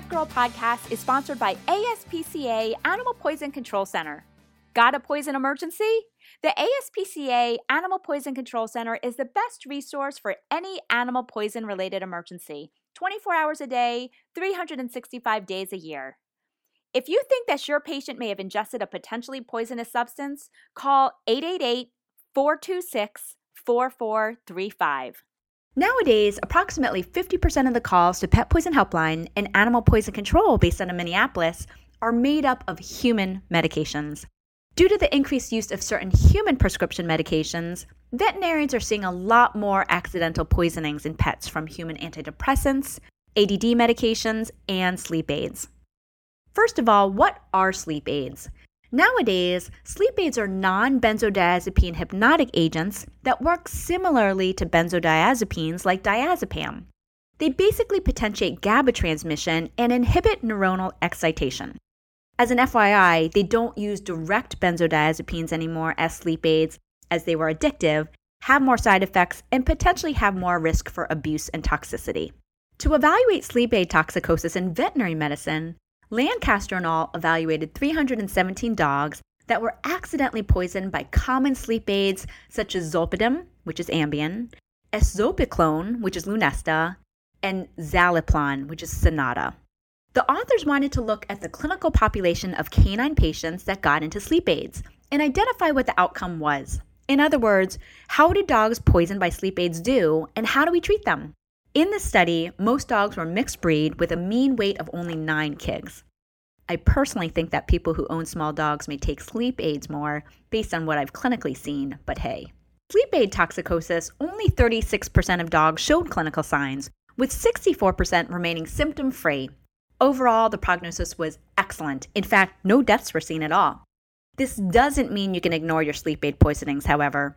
VetGirl podcast is sponsored by ASPCA Animal Poison Control Center. Got a poison emergency? The ASPCA Animal Poison Control Center is the best resource for any animal poison related emergency, 24 hours a day, 365 days a year. If you think that your patient may have ingested a potentially poisonous substance, call 888 426 4435. Nowadays, approximately 50% of the calls to Pet Poison Helpline and Animal Poison Control based out of Minneapolis are made up of human medications. Due to the increased use of certain human prescription medications, veterinarians are seeing a lot more accidental poisonings in pets from human antidepressants, ADD medications, and sleep aids. First of all, what are sleep aids? Nowadays, sleep aids are non benzodiazepine hypnotic agents that work similarly to benzodiazepines like diazepam. They basically potentiate GABA transmission and inhibit neuronal excitation. As an FYI, they don't use direct benzodiazepines anymore as sleep aids, as they were addictive, have more side effects, and potentially have more risk for abuse and toxicity. To evaluate sleep aid toxicosis in veterinary medicine, Lancaster and al. evaluated 317 dogs that were accidentally poisoned by common sleep aids such as zolpidem, which is Ambien, eszopiclone, which is Lunesta, and zaleplon, which is Sonata. The authors wanted to look at the clinical population of canine patients that got into sleep aids and identify what the outcome was. In other words, how did dogs poisoned by sleep aids do, and how do we treat them? In the study, most dogs were mixed breed with a mean weight of only 9 kgs. I personally think that people who own small dogs may take sleep aids more based on what I've clinically seen, but hey. Sleep aid toxicosis, only 36% of dogs showed clinical signs, with 64% remaining symptom free. Overall, the prognosis was excellent. In fact, no deaths were seen at all. This doesn't mean you can ignore your sleep aid poisonings, however.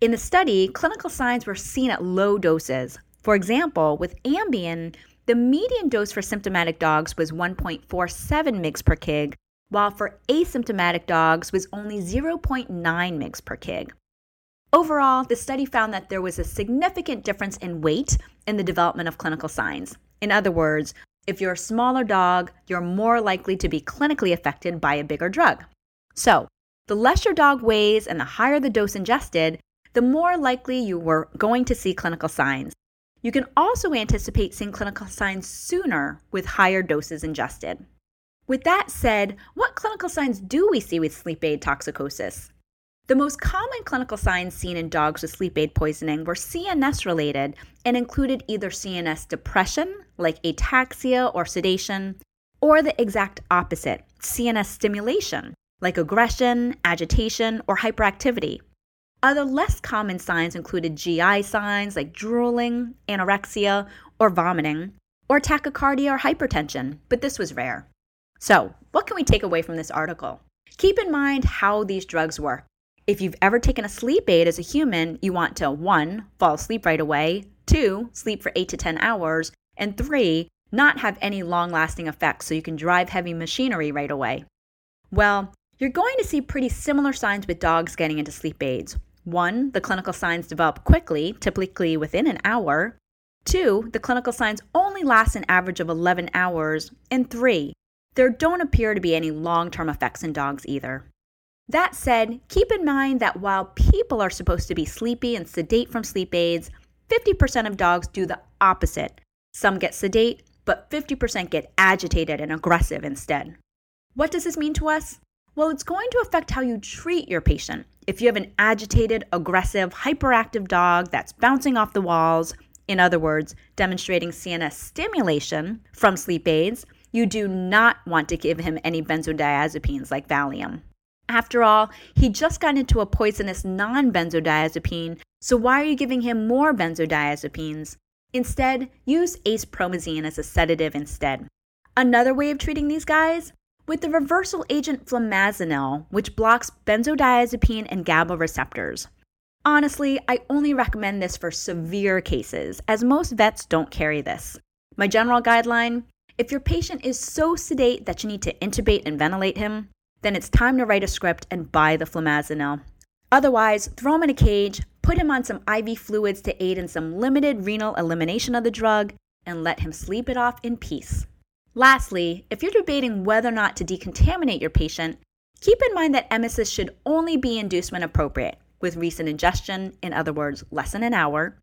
In the study, clinical signs were seen at low doses, for example, with Ambien, the median dose for symptomatic dogs was 1.47 mg per kg, while for asymptomatic dogs was only 0.9 mg per kg. Overall, the study found that there was a significant difference in weight in the development of clinical signs. In other words, if you're a smaller dog, you're more likely to be clinically affected by a bigger drug. So, the less your dog weighs and the higher the dose ingested, the more likely you were going to see clinical signs. You can also anticipate seeing clinical signs sooner with higher doses ingested. With that said, what clinical signs do we see with sleep aid toxicosis? The most common clinical signs seen in dogs with sleep aid poisoning were CNS related and included either CNS depression, like ataxia or sedation, or the exact opposite, CNS stimulation, like aggression, agitation, or hyperactivity. Other less common signs included GI signs like drooling, anorexia, or vomiting, or tachycardia or hypertension, but this was rare. So, what can we take away from this article? Keep in mind how these drugs work. If you've ever taken a sleep aid as a human, you want to 1. fall asleep right away, 2. sleep for 8 to 10 hours, and 3. not have any long lasting effects so you can drive heavy machinery right away. Well, you're going to see pretty similar signs with dogs getting into sleep aids. One, the clinical signs develop quickly, typically within an hour. Two, the clinical signs only last an average of 11 hours. And three, there don't appear to be any long term effects in dogs either. That said, keep in mind that while people are supposed to be sleepy and sedate from sleep aids, 50% of dogs do the opposite. Some get sedate, but 50% get agitated and aggressive instead. What does this mean to us? Well, it's going to affect how you treat your patient. If you have an agitated, aggressive, hyperactive dog that's bouncing off the walls, in other words, demonstrating CNS stimulation from sleep aids, you do not want to give him any benzodiazepines like Valium. After all, he just got into a poisonous non benzodiazepine, so why are you giving him more benzodiazepines? Instead, use acepromazine as a sedative instead. Another way of treating these guys with the reversal agent flumazenil, which blocks benzodiazepine and GABA receptors. Honestly, I only recommend this for severe cases, as most vets don't carry this. My general guideline if your patient is so sedate that you need to intubate and ventilate him, then it's time to write a script and buy the flumazenil. Otherwise, throw him in a cage, put him on some IV fluids to aid in some limited renal elimination of the drug, and let him sleep it off in peace. Lastly, if you're debating whether or not to decontaminate your patient, keep in mind that emesis should only be induced when appropriate, with recent ingestion, in other words, less than an hour,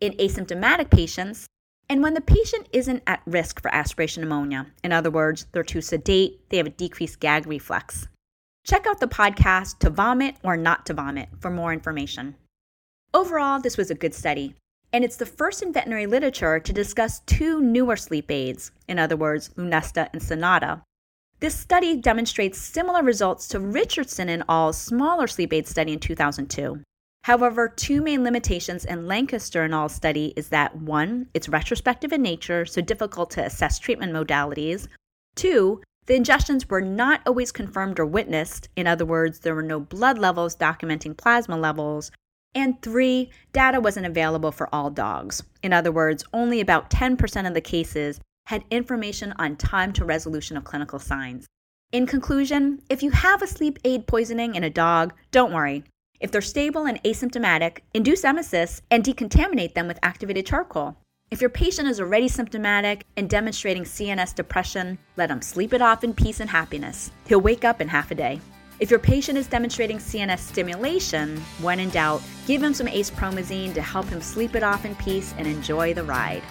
in asymptomatic patients, and when the patient isn't at risk for aspiration pneumonia. In other words, they're too sedate, they have a decreased gag reflex. Check out the podcast To Vomit or Not to Vomit for more information. Overall, this was a good study, and it's the first in veterinary literature to discuss two newer sleep aids, in other words, Lunesta and Sonata. This study demonstrates similar results to Richardson and al.'s smaller sleep aid study in 2002. However, two main limitations in Lancaster and al.'s study is that one, it's retrospective in nature, so difficult to assess treatment modalities. Two, the ingestions were not always confirmed or witnessed. In other words, there were no blood levels documenting plasma levels, and three, data wasn't available for all dogs. In other words, only about 10% of the cases had information on time to resolution of clinical signs. In conclusion, if you have a sleep aid poisoning in a dog, don't worry. If they're stable and asymptomatic, induce emesis and decontaminate them with activated charcoal. If your patient is already symptomatic and demonstrating CNS depression, let him sleep it off in peace and happiness. He'll wake up in half a day. If your patient is demonstrating CNS stimulation, when in doubt, give him some acepromazine to help him sleep it off in peace and enjoy the ride.